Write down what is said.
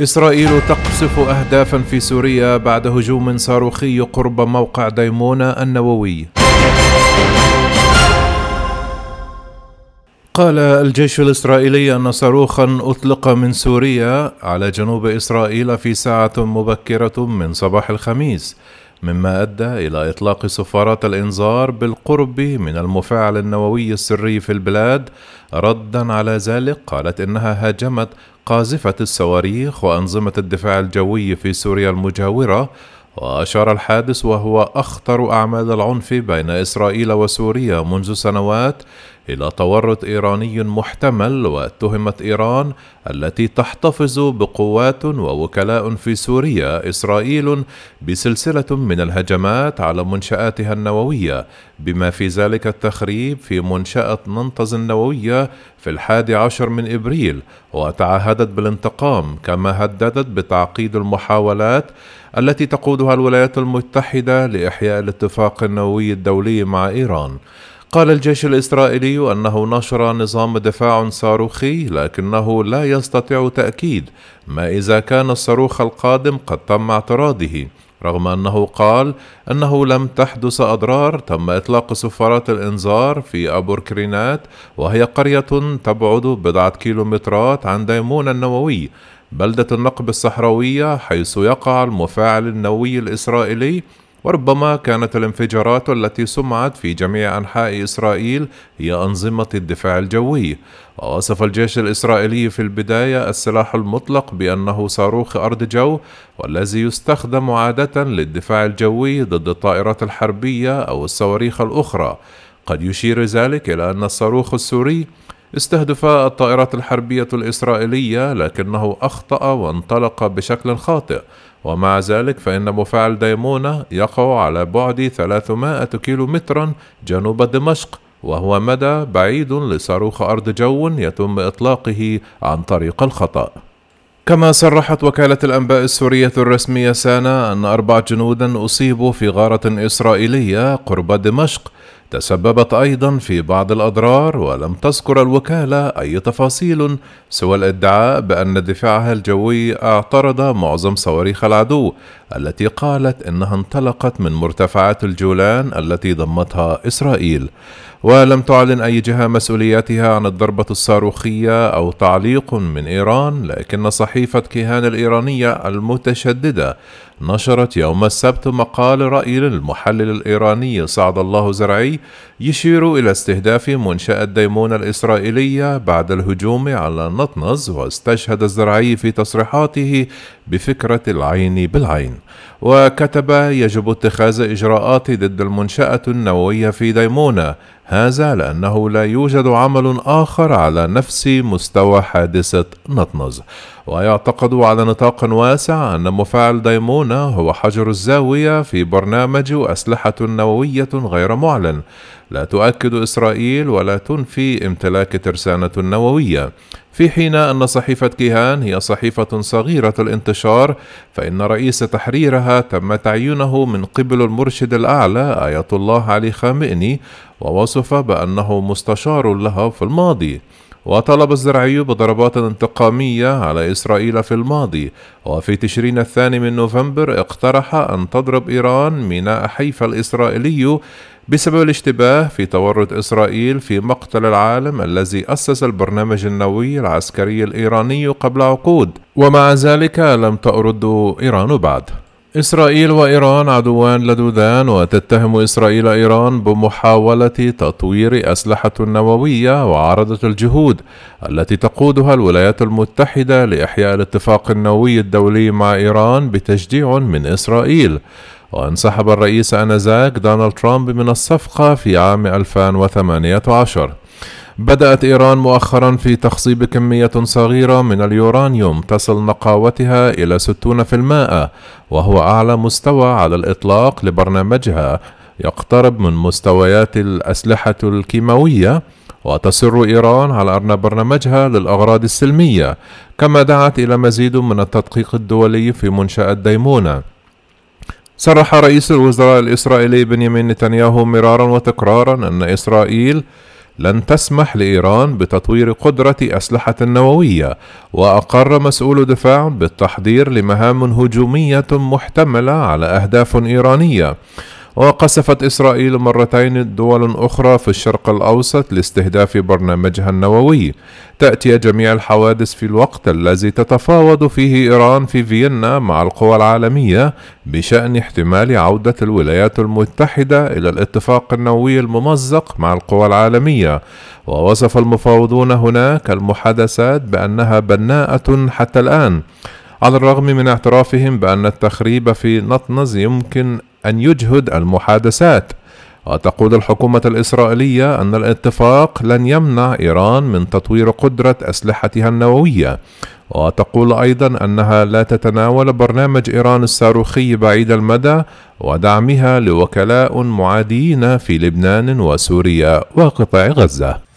إسرائيل تقصف أهدافا في سوريا بعد هجوم صاروخي قرب موقع ديمونة النووي. قال الجيش الإسرائيلي أن صاروخا أطلق من سوريا على جنوب إسرائيل في ساعة مبكرة من صباح الخميس مما أدى إلى إطلاق صفارات الإنذار بالقرب من المفاعل النووي السري في البلاد ردا على ذلك قالت إنها هاجمت قاذفة الصواريخ وأنظمة الدفاع الجوي في سوريا المجاورة وأشار الحادث وهو أخطر أعمال العنف بين إسرائيل وسوريا منذ سنوات إلى تورط إيراني محتمل واتهمت إيران التي تحتفظ بقوات ووكلاء في سوريا إسرائيل بسلسلة من الهجمات على منشآتها النووية بما في ذلك التخريب في منشأة ننطز النووية في الحادي عشر من إبريل وتعهدت بالانتقام كما هددت بتعقيد المحاولات التي تقودها الولايات المتحدة لإحياء الاتفاق النووي الدولي مع إيران. قال الجيش الإسرائيلي أنه نشر نظام دفاع صاروخي لكنه لا يستطيع تأكيد ما إذا كان الصاروخ القادم قد تم اعتراضه رغم أنه قال أنه لم تحدث أضرار تم إطلاق سفارات الإنذار في أبوركرينات وهي قرية تبعد بضعة كيلومترات عن ديمون النووي بلدة النقب الصحراوية حيث يقع المفاعل النووي الإسرائيلي وربما كانت الانفجارات التي سمعت في جميع أنحاء إسرائيل هي أنظمة الدفاع الجوي. ووصف الجيش الإسرائيلي في البداية السلاح المطلق بأنه صاروخ أرض جو والذي يستخدم عادة للدفاع الجوي ضد الطائرات الحربية أو الصواريخ الأخرى. قد يشير ذلك إلى أن الصاروخ السوري استهدف الطائرات الحربية الإسرائيلية لكنه أخطأ وانطلق بشكل خاطئ. ومع ذلك فإن مفاعل ديمونة يقع على بعد 300 كيلومترا جنوب دمشق وهو مدى بعيد لصاروخ أرض جو يتم إطلاقه عن طريق الخطأ. كما صرحت وكالة الأنباء السورية الرسمية سانا أن أربع جنودا أصيبوا في غارة إسرائيلية قرب دمشق تسببت أيضا في بعض الأضرار ولم تذكر الوكالة أي تفاصيل سوى الإدعاء بأن دفاعها الجوي اعترض معظم صواريخ العدو. التي قالت إنها انطلقت من مرتفعات الجولان التي ضمتها إسرائيل. ولم تعلن أي جهة مسؤولياتها عن الضربة الصاروخية أو تعليق من إيران لكن صحيفة كيهان الإيرانية المتشددة نشرت يوم السبت مقال رأي للمحلل الإيراني سعد الله زرعي يشير إلى استهداف منشأة ديمون الإسرائيلية بعد الهجوم على نطنز واستشهد الزرعي في تصريحاته بفكرة العين بالعين. وكتب يجب اتخاذ إجراءات ضد المنشأة النووية في ديمونة هذا لأنه لا يوجد عمل آخر على نفس مستوى حادثة نطنز. ويعتقد على نطاق واسع أن مفاعل ديمونة هو حجر الزاوية في برنامج أسلحة نووية غير معلن. لا تؤكد إسرائيل ولا تنفي امتلاك ترسانة نووية. في حين أن صحيفة كيهان هي صحيفة صغيرة الانتشار فإن رئيس تحريرها تم تعيينه من قبل المرشد الأعلى آية الله علي خامئني ووصف بأنه مستشار لها في الماضي. وطلب الزرعي بضربات انتقامية على إسرائيل في الماضي وفي تشرين الثاني من نوفمبر اقترح أن تضرب إيران ميناء حيفا الإسرائيلي بسبب الاشتباه في تورط إسرائيل في مقتل العالم الذي أسس البرنامج النووي العسكري الإيراني قبل عقود. ومع ذلك لم تأرد إيران بعد. إسرائيل وإيران عدوان لدودان وتتهم إسرائيل إيران بمحاولة تطوير أسلحة نووية وعرضت الجهود التي تقودها الولايات المتحدة لإحياء الاتفاق النووي الدولي مع إيران بتشجيع من إسرائيل. وانسحب الرئيس آنذاك دونالد ترامب من الصفقة في عام 2018 بدأت إيران مؤخرا في تخصيب كمية صغيرة من اليورانيوم تصل نقاوتها إلى 60% وهو أعلى مستوى على الإطلاق لبرنامجها يقترب من مستويات الأسلحة الكيماوية وتصر إيران على أن برنامجها للأغراض السلمية كما دعت إلى مزيد من التدقيق الدولي في منشأة ديمونة صرح رئيس الوزراء الإسرائيلي بنيامين نتنياهو مرارا وتكرارا أن إسرائيل لن تسمح لإيران بتطوير قدرة أسلحة نووية وأقر مسؤول دفاع بالتحضير لمهام هجومية محتملة على أهداف إيرانية. وقصفت إسرائيل مرتين دول أخرى في الشرق الأوسط لاستهداف برنامجها النووي. تأتي جميع الحوادث في الوقت الذي تتفاوض فيه إيران في فيينا مع القوى العالمية بشأن احتمال عودة الولايات المتحدة إلى الاتفاق النووي الممزق مع القوى العالمية. ووصف المفاوضون هناك المحادثات بأنها بناءة حتى الآن على الرغم من اعترافهم بأن التخريب في نطنز يمكن أن يجهد المحادثات. وتقول الحكومة الإسرائيلية أن الاتفاق لن يمنع إيران من تطوير قدرة أسلحتها النووية. وتقول أيضا أنها لا تتناول برنامج إيران الصاروخي بعيد المدى ودعمها لوكلاء معاديين في لبنان وسوريا وقطاع غزة.